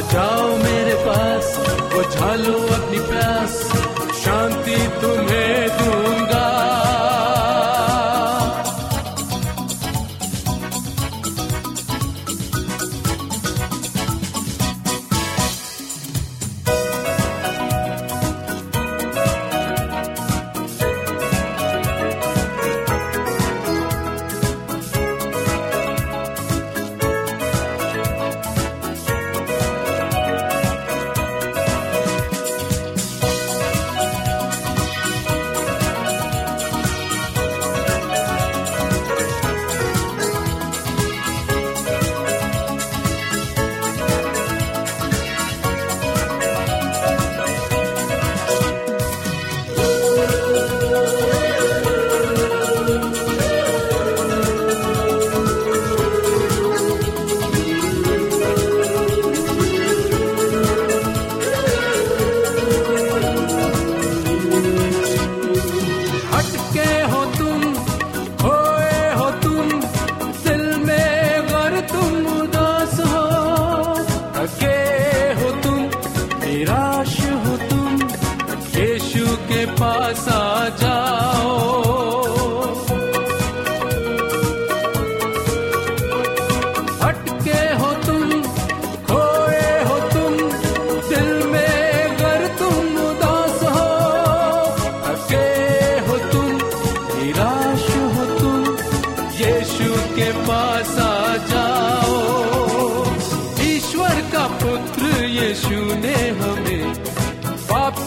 आ जाओ मेरे पास बुझा लो अपनी प्यास।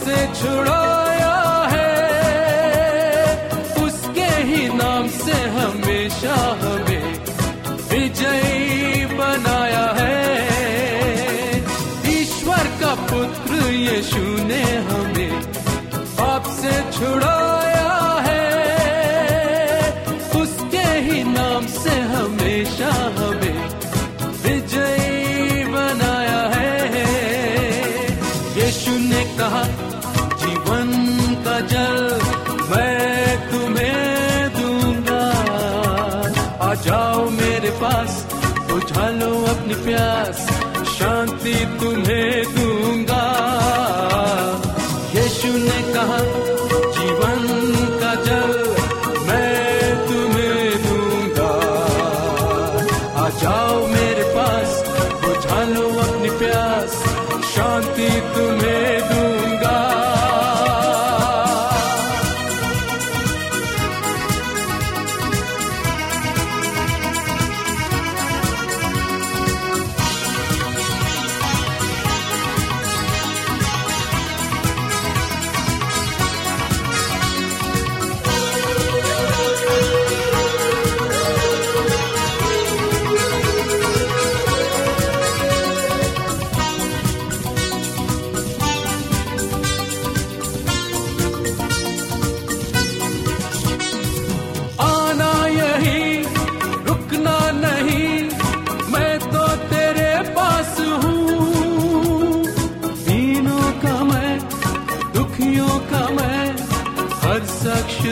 से छुड़ाया है। उसके ही नाम से हमेशा हमें विजयी बनाया है। ईश्वर का पुत्र यीशु ने हमें बुझा लो अपनी प्यास शांति तुम्हें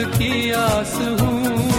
की आस हूँ।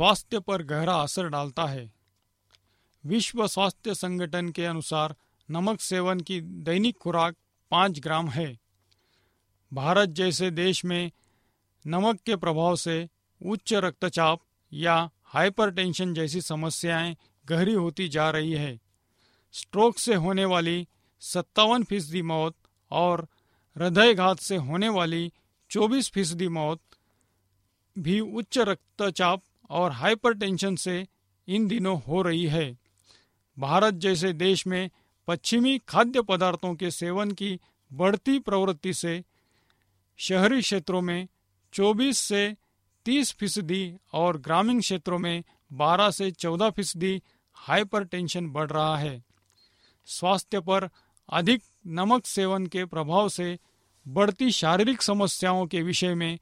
स्वास्थ्य पर गहरा असर डालता है। विश्व स्वास्थ्य संगठन के अनुसार नमक सेवन की दैनिक खुराक पाँच ग्राम है। भारत जैसे देश में नमक के प्रभाव से उच्च रक्तचाप या हाइपरटेंशन जैसी समस्याएँ गहरी होती जा रही है। स्ट्रोक से होने वाली सत्तावन फ़ीसदी मौत और हृदयघात से होने वाली चौबीस फ़ीसदी मौत भी उच्च रक्तचाप और हाइपरटेंशन से इन दिनों हो रही है। भारत जैसे देश में पश्चिमी खाद्य पदार्थों के सेवन की बढ़ती प्रवृत्ति से शहरी क्षेत्रों में 24 से 30 फ़ीसदी और ग्रामीण क्षेत्रों में 12 से 14 फ़ीसदी हाइपरटेंशन बढ़ रहा है। स्वास्थ्य पर अधिक नमक सेवन के प्रभाव से बढ़ती शारीरिक समस्याओं के विषय में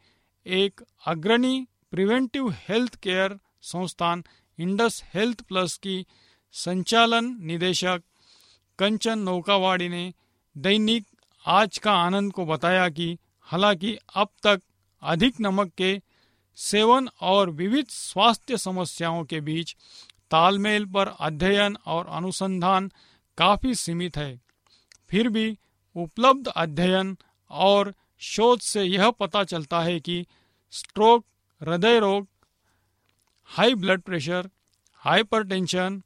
एक अग्रणी प्रिवेंटिव हेल्थ केयर संस्थान इंडस हेल्थ प्लस की संचालन निदेशक कंचन नौकावाड़ी ने दैनिक आज का आनंद को बताया कि हालाँकि अब तक अधिक नमक के सेवन और विविध स्वास्थ्य समस्याओं के बीच तालमेल पर अध्ययन और अनुसंधान काफ़ी सीमित है। फिर भी उपलब्ध अध्ययन और शोध से यह पता चलता है कि स्ट्रोक हृदय रोग high blood pressure hypertension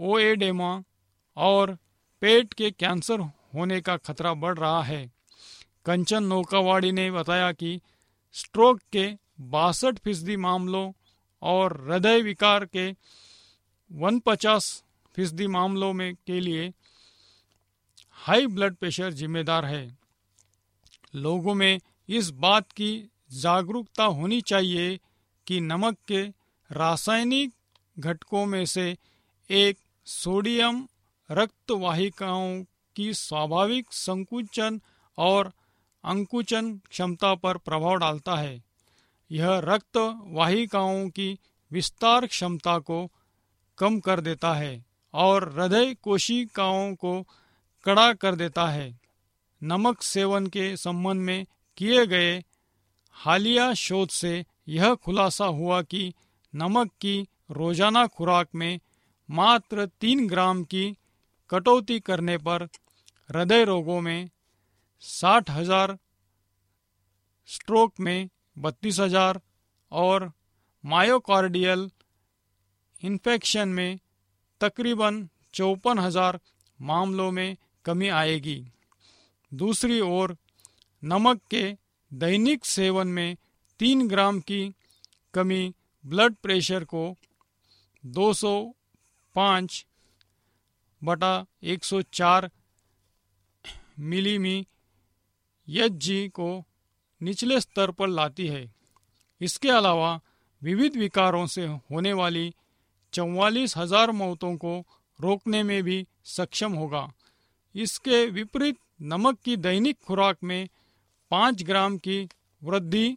oedema और पेट के कैंसर होने का खतरा बढ़ रहा है। कंचन नौकावाड़ी ने बताया कि स्ट्रोक के बासठ फ़ीसदी मामलों और हृदय विकार के वन पचास फ़ीसदी मामलों में के लिए हाई ब्लड प्रेशर जिम्मेदार है। लोगों में इस बात की जागरूकता होनी चाहिए कि नमक के रासायनिक घटकों में से एक सोडियम रक्त वाहिकाओं की स्वाभाविक संकुचन और अंकुचन क्षमता पर प्रभाव डालता है। यह रक्त वाहिकाओं की विस्तार क्षमता को कम कर देता है और हृदय कोशिकाओं को कड़ा कर देता है। नमक सेवन के संबंध में किए गए हालिया शोध से यह खुलासा हुआ कि नमक की रोज़ाना खुराक में मात्र तीन ग्राम की कटौती करने पर हृदय रोगों में साठ हज़ार, स्ट्रोक में बत्तीस हज़ार और मायोकार्डियल इन्फेक्शन में तकरीबन चौपन हज़ार मामलों में कमी आएगी। दूसरी ओर, नमक के दैनिक सेवन में तीन ग्राम की कमी ब्लड प्रेशर को 205 बटा 104 मिलीमी एच जी को निचले स्तर पर लाती है। इसके अलावा विविध विकारों से होने वाली चौवालीस हज़ार मौतों को रोकने में भी सक्षम होगा। इसके विपरीत नमक की दैनिक खुराक में पाँच ग्राम की वृद्धि,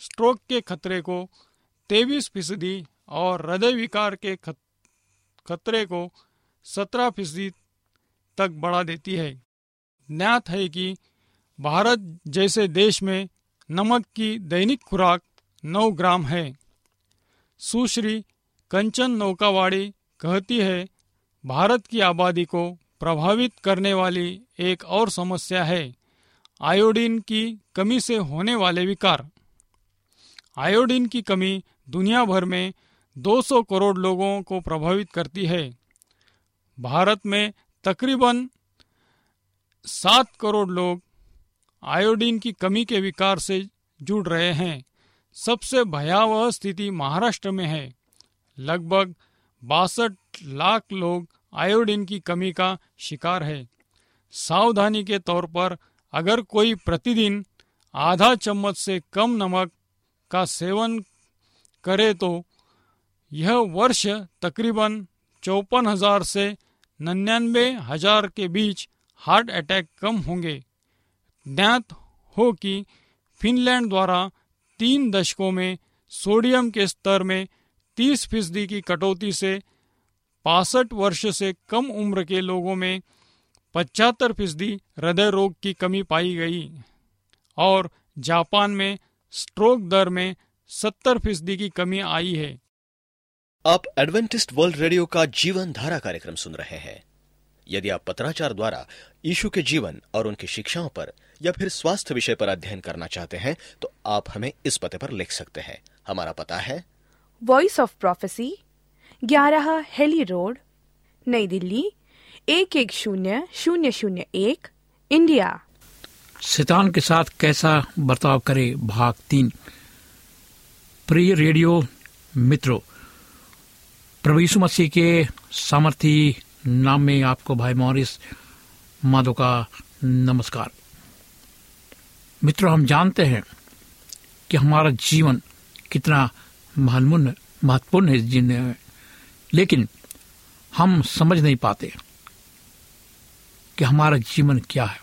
स्ट्रोक के खतरे को तेईस फ़ीसदी और हृदय विकार के खतरे को सत्रह फ़ीसदी तक बढ़ा देती है। ज्ञात है कि भारत जैसे देश में नमक की दैनिक खुराक नौ ग्राम है। सुश्री कंचन नौकावाड़ी कहती है, भारत की आबादी को प्रभावित करने वाली एक और समस्या है। आयोडीन की कमी से होने वाले विकार। आयोडीन की कमी दुनिया भर में 200 करोड़ लोगों को प्रभावित करती है। भारत में तकरीबन सात करोड़ लोग आयोडीन की कमी के विकार से जुड़ रहे हैं। सबसे भयावह स्थिति महाराष्ट्र में है। लगभग बासठ लाख लोग आयोडीन की कमी का शिकार है। सावधानी के तौर पर अगर कोई प्रतिदिन आधा चम्मच से कम नमक का सेवन करे तो यह वर्ष तकरीबन चौपन हज़ार से निन्यानवे हज़ार के बीच हार्ट अटैक कम होंगे। ज्ञात हो कि फिनलैंड द्वारा तीन दशकों में सोडियम के स्तर में तीस फ़ीसदी की कटौती से पासठ वर्ष से कम उम्र के लोगों में पचहत्तर फ़ीसदी हृदय रोग की कमी पाई गई और जापान में स्ट्रोक दर में सत्तर फ़ीसदी की कमी आई है। आप एडवेंटिस्ट वर्ल्ड रेडियो का जीवन धारा कार्यक्रम सुन रहे हैं। यदि आप पत्राचार द्वारा यीशु के जीवन और उनकी शिक्षाओं पर या फिर स्वास्थ्य विषय पर अध्ययन करना चाहते हैं तो आप हमें इस पते पर लिख सकते हैं। हमारा पता है वॉइस ऑफ़ प्रोफेसी ग्यारह हेली रोड नई दिल्ली एक एक शून्य शून्य शून्य एक, इंडिया। शैतान के साथ कैसा बर्ताव करे भाग तीन? प्रिय रेडियो मित्रों, प्रभु यीशु मसीह के सामर्थी नाम में आपको भाई मॉरिस माधो का नमस्कार। मित्रों, हम जानते हैं कि हमारा जीवन कितना महत्वपूर्ण महत्वपूर्ण है जीने में, लेकिन हम समझ नहीं पाते। कि हमारा जीवन क्या है?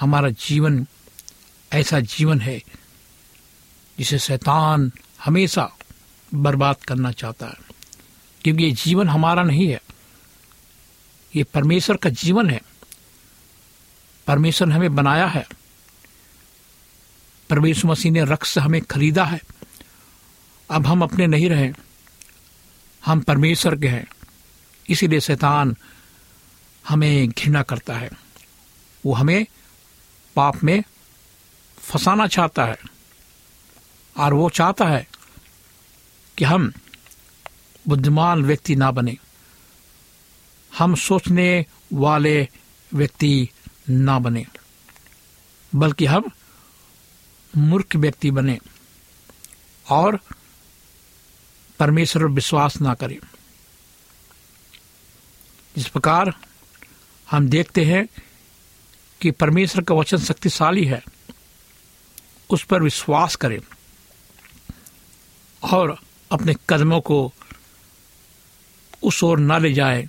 हमारा जीवन ऐसा जीवन है जिसे शैतान हमेशा बर्बाद करना चाहता है। क्योंकि ये जीवन हमारा नहीं है, ये परमेश्वर का जीवन है। परमेश्वर ने हमें बनाया है। परमेश्वर मसीह ने रक्त से हमें खरीदा है। अब हम अपने नहीं रहे, हम परमेश्वर के हैं। इसीलिए शैतान हमें घृणा करता है। वो हमें पाप में फंसाना चाहता है और वो चाहता है कि हम बुद्धिमान व्यक्ति ना बने। हम सोचने वाले व्यक्ति ना बने, बल्कि हम मूर्ख व्यक्ति बने और परमेश्वर विश्वास ना करें। इस प्रकार हम देखते हैं कि परमेश्वर का वचन शक्तिशाली है। उस पर विश्वास करें और अपने कदमों को उस ओर न ले जाए,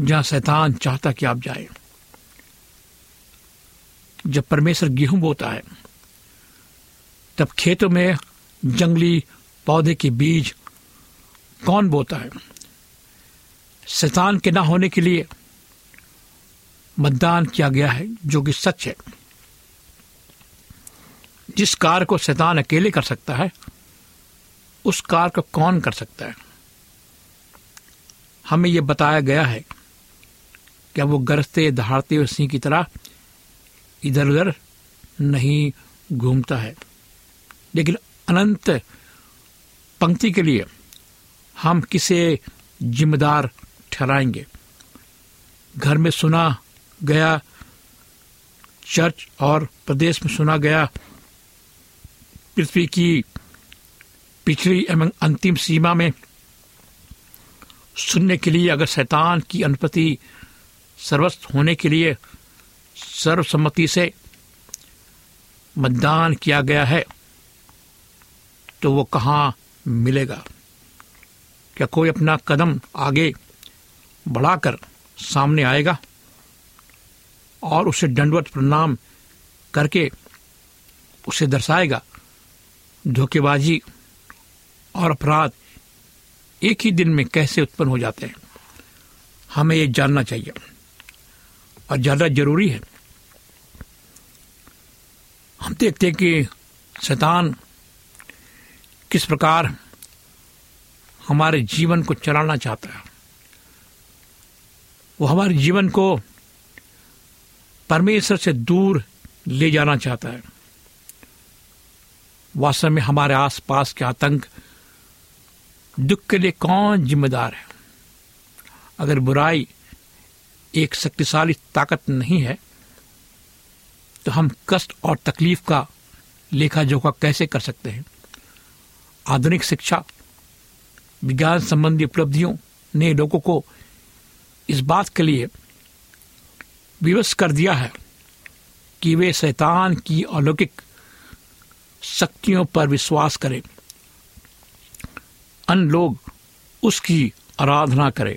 जहाँ शैतान चाहता कि आप जाए। जब परमेश्वर गेहूँ बोता है, तब खेतों में जंगली पौधे के बीज कौन बोता है? शैतान के ना होने के लिए मतदान किया गया है, जो कि सच है। जिस कार्य को शैतान अकेले कर सकता है, उस कार्य को कौन कर सकता है? हमें यह बताया गया है कि वो गरजते, दहाड़ते हुए सिंह की तरह इधर उधर नहीं घूमता है। लेकिन अनंत पंक्ति के लिए हम किसे जिम्मेदार ठहराएँगे? घर में सुना गया, चर्च और प्रदेश में सुना गया पृथ्वी की पिछली एवं अंतिम सीमा में सुनने के लिए अगर शैतान की अनुपति सर्वस्थ होने के लिए सर्वसम्मति से मतदान किया गया है तो वो कहाँ मिलेगा? क्या कोई अपना कदम आगे बढ़ाकर सामने आएगा? और उसे दंडवत प्रणाम करके उसे दर्शाएगा। धोखेबाजी और अपराध एक ही दिन में कैसे उत्पन्न हो जाते हैं? हमें ये जानना चाहिए। और ज़्यादा ज़रूरी है, हम देखते हैं कि शैतान किस प्रकार हमारे जीवन को चलाना चाहता है। वो हमारे जीवन को परमेश्वर से दूर ले जाना चाहता है। वास्तव में हमारे आसपास के आतंक दुख के लिए कौन जिम्मेदार है? अगर बुराई एक शक्तिशाली ताकत नहीं है तो हम कष्ट और तकलीफ़ का लेखा जोखा कैसे कर सकते हैं? आधुनिक शिक्षा, विज्ञान संबंधी उपलब्धियों ने लोगों को इस बात के लिए विवश कर दिया है कि वे शैतान की अलौकिक शक्तियों पर विश्वास करें। अन्य लोग उसकी आराधना करें।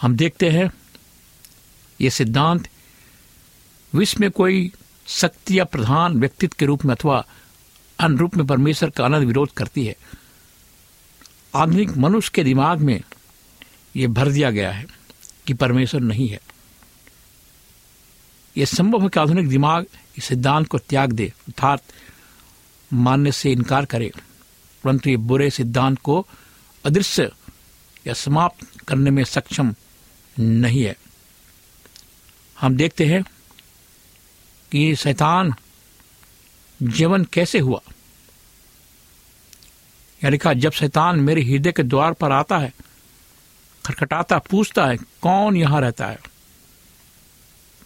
हम देखते हैं, ये सिद्धांत विश्व में कोई शक्ति या प्रधान व्यक्तित्व के रूप में अथवा अन्य रूप में परमेश्वर का आनंद विरोध करती है। आधुनिक मनुष्य के दिमाग में यह भर दिया गया है कि परमेश्वर नहीं है। यह संभव है कि आधुनिक दिमाग इस सिद्धांत को त्याग दे, अर्थात मानने से इनकार करे, परंतु ये बुरे सिद्धांत को अदृश्य या समाप्त करने में सक्षम नहीं है। हम देखते हैं कि शैतान जीवन कैसे हुआ। यानी कहा जब शैतान मेरे हृदय के द्वार पर आता है, खटखटाता, पूछता है, कौन यहाँ रहता है?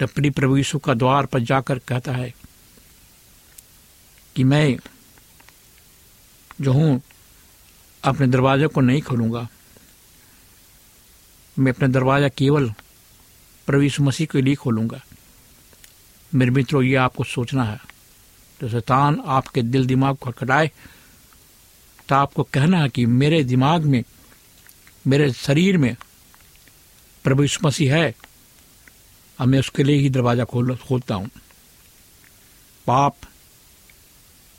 अपनी प्रभु यीशु का द्वार पर जाकर कहता है कि मैं जो हूँ, अपने दरवाजे को नहीं खोलूँगा। मैं अपना दरवाज़ा केवल प्रभु यीशु मसीह के लिए खोलूँगा। मेरे मित्रों, ये आपको सोचना है। तो शैतान आपके दिल दिमाग को खटखटाए। तो आपको कहना है कि मेरे दिमाग में, मेरे शरीर में प्रभु यीशु मसीह है। अब मैं उसके लिए ही दरवाज़ा खोल, खोलता हूँ। पाप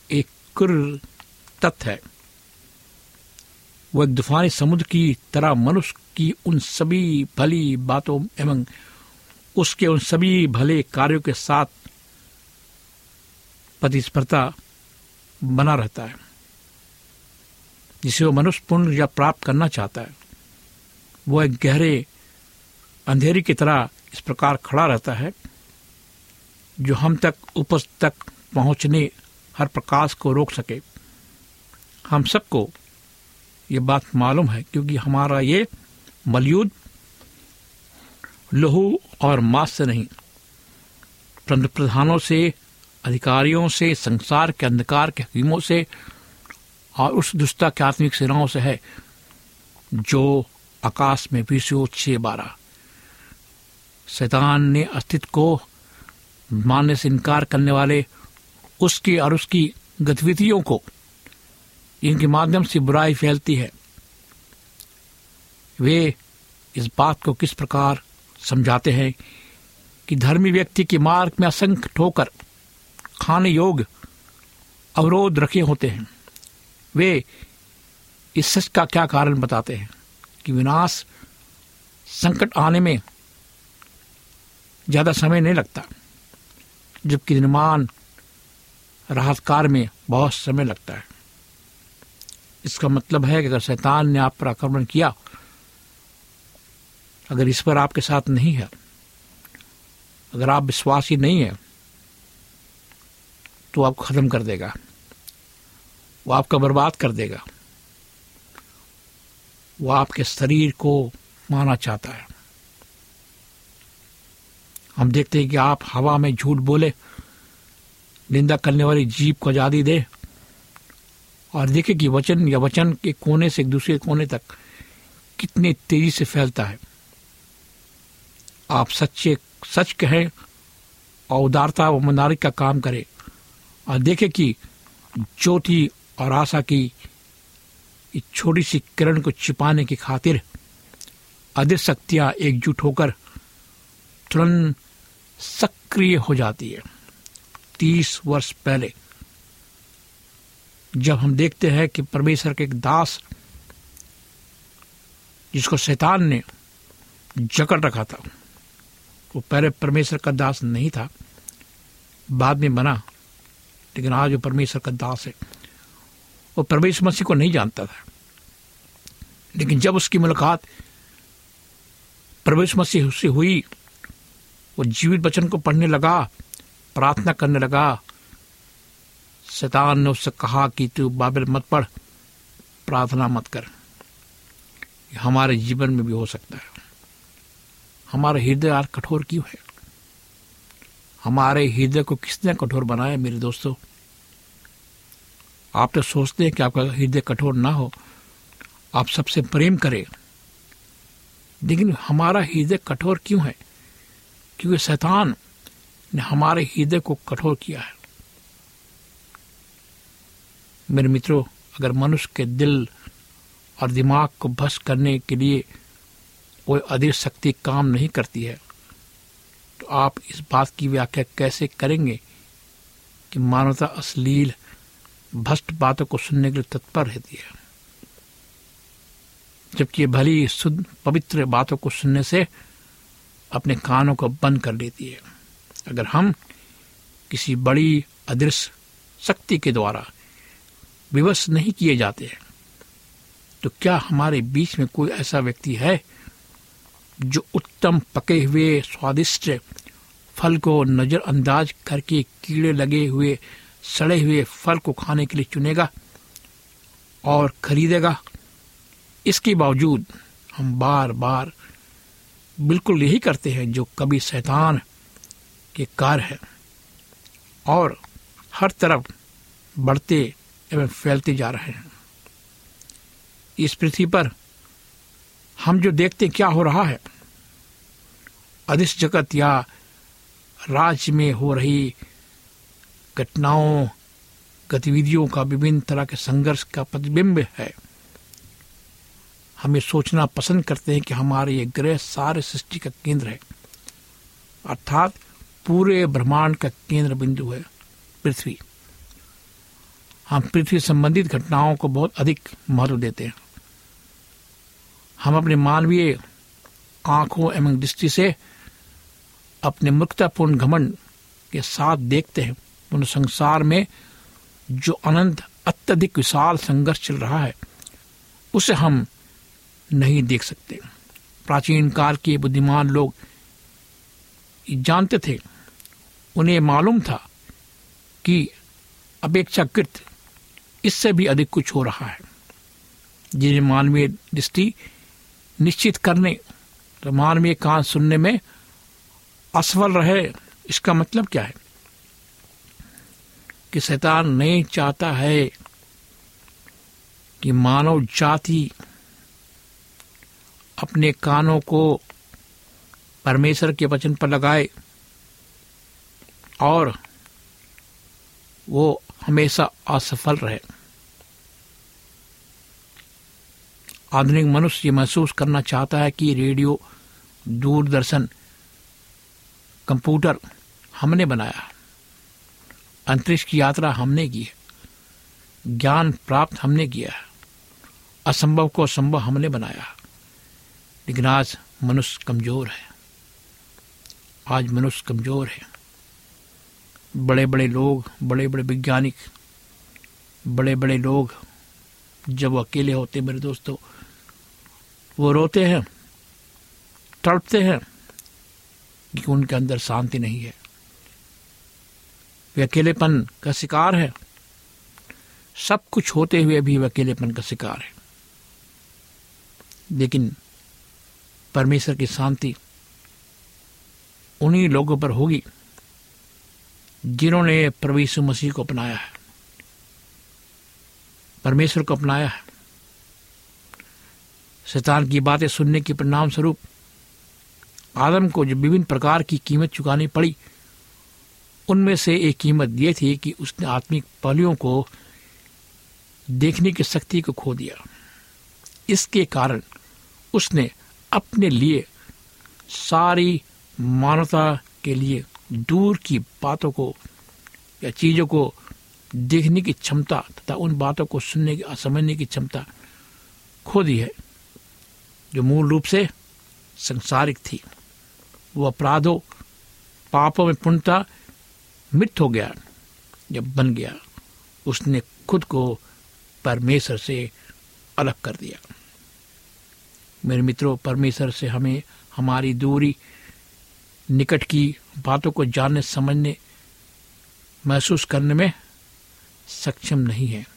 एक कुर तथ्य है। वह तूफानी समुद्र की तरह मनुष्य की उन सभी भली बातों एवं उसके उन सभी भले कार्यों के साथ प्रतिस्पर्धा बना रहता है, जिसे वो मनुष्य पुण्य या प्राप्त करना चाहता है। वो एक गहरे अंधेरी की तरह इस प्रकार खड़ा रहता है जो हम तक उपज तक पहुँचने हर प्रकाश को रोक सके। हम सबको ये बात मालूम है क्योंकि हमारा ये मलयुद्ध लहू और मांस से नहीं परंतु प्रधानों से, अधिकारियों से, संसार के अंधकार के हकीमों से और उस दुष्टा के आत्मिक सेनाओं से है जो आकाश में बीसो छह बारह शैतान ने अस्तित्व को मानने से इनकार करने वाले उसकी और उसकी गतिविधियों को इनके माध्यम से बुराई फैलती है। वे इस बात को किस प्रकार समझाते हैं कि धर्मी व्यक्ति के मार्ग में असंख्य ठोकर खाने योग अवरोध रखे होते हैं। वे इस सच का क्या कारण बताते हैं कि विनाश संकट आने में ज़्यादा समय नहीं लगता, जबकि निर्माण राहत कार्य में बहुत समय लगता है। इसका मतलब है कि अगर शैतान ने आप पर आक्रमण किया, अगर इस पर आपके साथ नहीं है, अगर आप विश्वासी नहीं है तो आपको खत्म कर देगा, वो आपका बर्बाद कर देगा, वो आपके शरीर को माना चाहता है। हम देखते हैं कि आप हवा में झूठ बोले, निंदा करने वाली जीप को आज़ादी दे। और देखे कि वचन, या वचन के कोने से एक दूसरे कोने तक कितने तेज़ी से फैलता है। आप सच्चे, सच कहें और उदारता व मनारिक का काम करें। और देखे कि ज्योति और आशा की छोटी सी किरण को छिपाने की खातिर अधिक शक्तियाँ एकजुट होकर तुरंत सक्रिय हो जाती है। तीस वर्ष पहले, जब हम देखते हैं कि परमेश्वर के एक दास, जिसको शैतान ने जकड़ रखा था, वो पहले परमेश्वर का दास नहीं था, बाद में बना, लेकिन आज वो परमेश्वर का दास है। वो परमेश्वर मसीह को नहीं जानता था। लेकिन जब उसकी मुलाकात परमेश्वर मसीह से हुई वो जीवित वचन को पढ़ने लगा, प्रार्थना करने लगा। शैतान ने उससे कहा कि तू बाबिल मत पढ़, प्रार्थना मत कर। हमारे जीवन में भी हो सकता है। हमारा हृदय आज कठोर क्यों है? हमारे हृदय को किसने कठोर बनाया मेरे दोस्तों? आप तो सोचते हैं कि आपका हृदय कठोर ना हो। आप सबसे प्रेम करें। लेकिन हमारा हृदय कठोर क्यों है? क्योंकि शैतान ने हमारे हृदय को कठोर किया है। मेरे मित्रों, अगर मनुष्य के दिल और दिमाग को भस्म करने के लिए कोई अधिक शक्ति काम नहीं करती है तो आप इस बात की व्याख्या कैसे करेंगे कि मानवता अश्लील भ्रष्ट बातों को सुनने के लिए तत्पर रहती है? जबकि भली, शुद्ध, पवित्र बातों को सुनने से अपने कानों को बंद कर लेती है। अगर हम किसी बड़ी, अदृश्य शक्ति के द्वारा विवश नहीं किए जाते हैं तो क्या हमारे बीच में कोई ऐसा व्यक्ति है जो उत्तम पके हुए, स्वादिष्ट फल को नजरअंदाज करके कीड़े लगे हुए, सड़े हुए फल को खाने के लिए चुनेगा और खरीदेगा? इसके बावजूद हम बार बार बिल्कुल यही करते हैं जो कभी शैतान के कार्य है। और हर तरफ़ बढ़ते एवं फैलते जा रहे हैं। इस पृथ्वी पर हम जो देखते क्या हो रहा है अधिस जगत या राज्य में हो रही घटनाओं, गतिविधियों का विभिन्न तरह के संघर्ष का प्रतिबिंब है। हमें सोचना पसंद करते हैं कि हमारे ये ग्रह सारे सृष्टि का केंद्र है। अर्थात पूरे ब्रह्मांड का केंद्र बिंदु है पृथ्वी। हम पृथ्वी संबंधित घटनाओं को बहुत अधिक महत्व देते हैं। हम अपने मानवीय आँखों एवं दृष्टि से अपने मुक्तापूर्ण घमंड के साथ देखते हैं। उन संसार में जो अनंत, अत्यधिक विशाल संघर्ष चल रहा है, उसे हम नहीं देख सकते। प्राचीन काल के बुद्धिमान लोग जानते थे। उन्हें मालूम था कि अपेक्षाकृत इससे भी अधिक कुछ हो रहा है। जिन्हें मानवीय दृष्टि निश्चित करने तो मानवीय कान सुनने में असफल रहे, इसका मतलब क्या है? कि शैतान नहीं चाहता है कि मानव जाति अपने कानों को परमेश्वर के वचन पर लगाए और वो हमेशा असफल रहे। आधुनिक मनुष्य ये महसूस करना चाहता है कि रेडियो, दूरदर्शन, कंप्यूटर हमने बनाया अंतरिक्ष की यात्रा हमने की है। ज्ञान प्राप्त हमने किया है। असंभव को संभव हमने बनाया लेकिन आज मनुष्य कमज़ोर है। आज मनुष्य कमज़ोर है। बड़े बड़े लोग बड़े बड़े वैज्ञानिक बड़े बड़े लोग जब अकेले होते मेरे दोस्तों, वो रोते हैं, तड़पते हैं कि उनके अंदर शांति नहीं है। वे अकेलेपन का शिकार है। सब कुछ होते हुए भी वे अकेलेपन का शिकार है। लेकिन परमेश्वर की शांति उन्हीं लोगों पर होगी जिन्होंने प्रभु यीशु मसीह को अपनाया है। परमेश्वर को अपनाया है। शैतान की बातें सुनने के परिणाम स्वरूप आदम को जो विभिन्न प्रकार की कीमत चुकानी पड़ी, उनमें से एक कीमत यह थी कि उसने आत्मिक पहलुओं को देखने की शक्ति को खो दिया। इसके कारण उसने अपने लिए सारी मानवता के लिए दूर की बातों को या चीज़ों को देखने की क्षमता तथा उन बातों को सुनने की समझने की क्षमता खो दी है, जो मूल रूप से संसारिक थी। वो अपराधों, पापों में पूर्णता मृत हो गया, जब बन गया। उसने खुद को परमेश्वर से अलग कर दिया। मेरे मित्रों, परमेश्वर से हमें हमारी दूरी, निकट की बातों को जानने, समझने, महसूस करने में सक्षम नहीं है।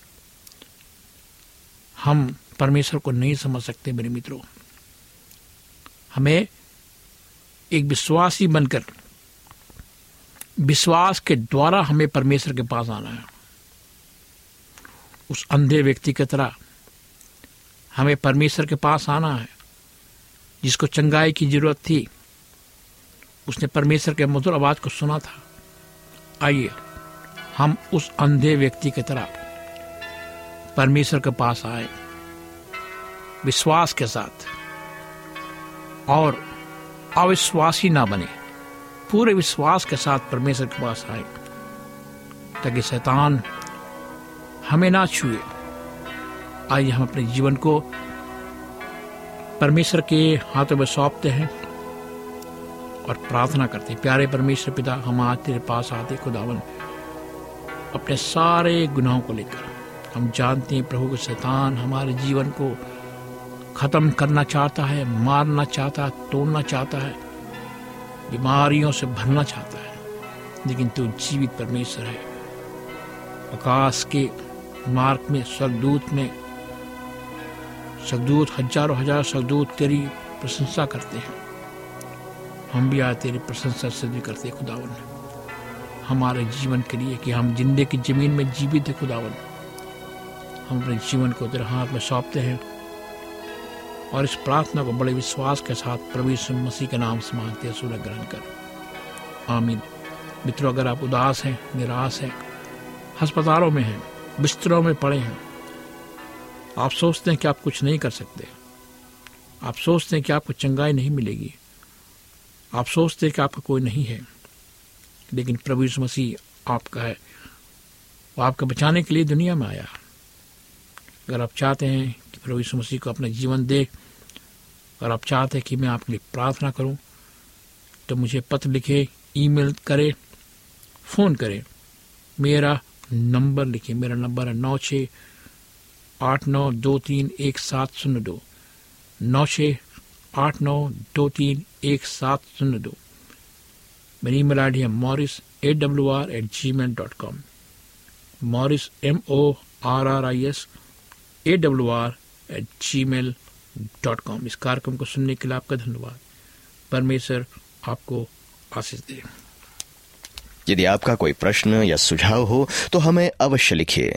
हम परमेश्वर को नहीं समझ सकते, मेरे मित्रों। हमें एक विश्वासी बनकर, विश्वास के द्वारा हमें परमेश्वर के पास आना है। उस अंधे व्यक्ति की तरह हमें परमेश्वर के पास आना है। जिसको चंगाई की ज़रूरत थी, उसने परमेश्वर के मधुर आवाज़ को सुना था। आइए, हम उस अंधे व्यक्ति की तरह परमेश्वर के पास आए, विश्वास के साथ। और अविश्वासी ना बने, पूरे विश्वास के साथ परमेश्वर के पास आए, ताकि शैतान हमें ना छुए। आइए, हम अपने जीवन को परमेश्वर के हाथों में सौंपते हैं और प्रार्थना करते हैं। प्यारे परमेश्वर पिता, हम आज तेरे पास आते खुदावन। अपने सारे गुनाहों को लेकर। हम जानते हैं प्रभु के शैतान हमारे जीवन को खत्म करना चाहता है, मारना चाहता है, तोड़ना चाहता है, बीमारियों से भरना चाहता है। लेकिन तू जीवित परमेश्वर है। आकाश के मार्ग में, स्वर्गदूत में स्वर्गदूत हज़ारों हज़ार स्वर्गदूत तेरी प्रशंसा करते हैं। हम भी आज तेरी प्रशंसा से भी करते खुदावन। हमारे जीवन के लिए कि हम जिंदे की ज़मीन में जीवित है, खुदावन। हम अपने जीवन को तेरे हाथ में सौंपते हैं और इस प्रार्थना को बड़े विश्वास के साथ यीशु मसीह के नाम से मांगते हैं सूर्य ग्रहण कर। आमीन। मित्रों, अगर आप उदास हैं, निराश हैं, अस्पतालों में हैं, बिस्तरों में पड़े हैं आप सोचते हैं कि आप कुछ नहीं कर सकते। आप सोचते हैं कि आपको चंगाई नहीं मिलेगी। आप सोचते हैं कि आपका कोई नहीं है। लेकिन प्रभु यीशु मसीह आपका है। वो आपको बचाने के लिए दुनिया में आया। अगर आप चाहते हैं कि प्रभु यीशु मसीह को अपना जीवन दे और आप चाहते हैं कि मैं आपके लिए प्रार्थना करूँ तो मुझे पत्र लिखे, ईमेल करें, फ़ोन करें। मेरा नंबर लिखे। मेरा नंबर है नौ छ आठ नौ दो तीन एक सात शून्य दो। नौ छ आठ नौ दो तीन एक सात शून्य दो। मेरी ईमेल आई डी है Morris A W R at Gmail dot com Morris M O R R I S A W R at Gmail dot com इस कार्यक्रम को सुनने के लिए आपका धन्यवाद। परमेश्वर आपको आशीष दे। यदि आपका कोई प्रश्न या सुझाव हो तो हमें अवश्य लिखिए।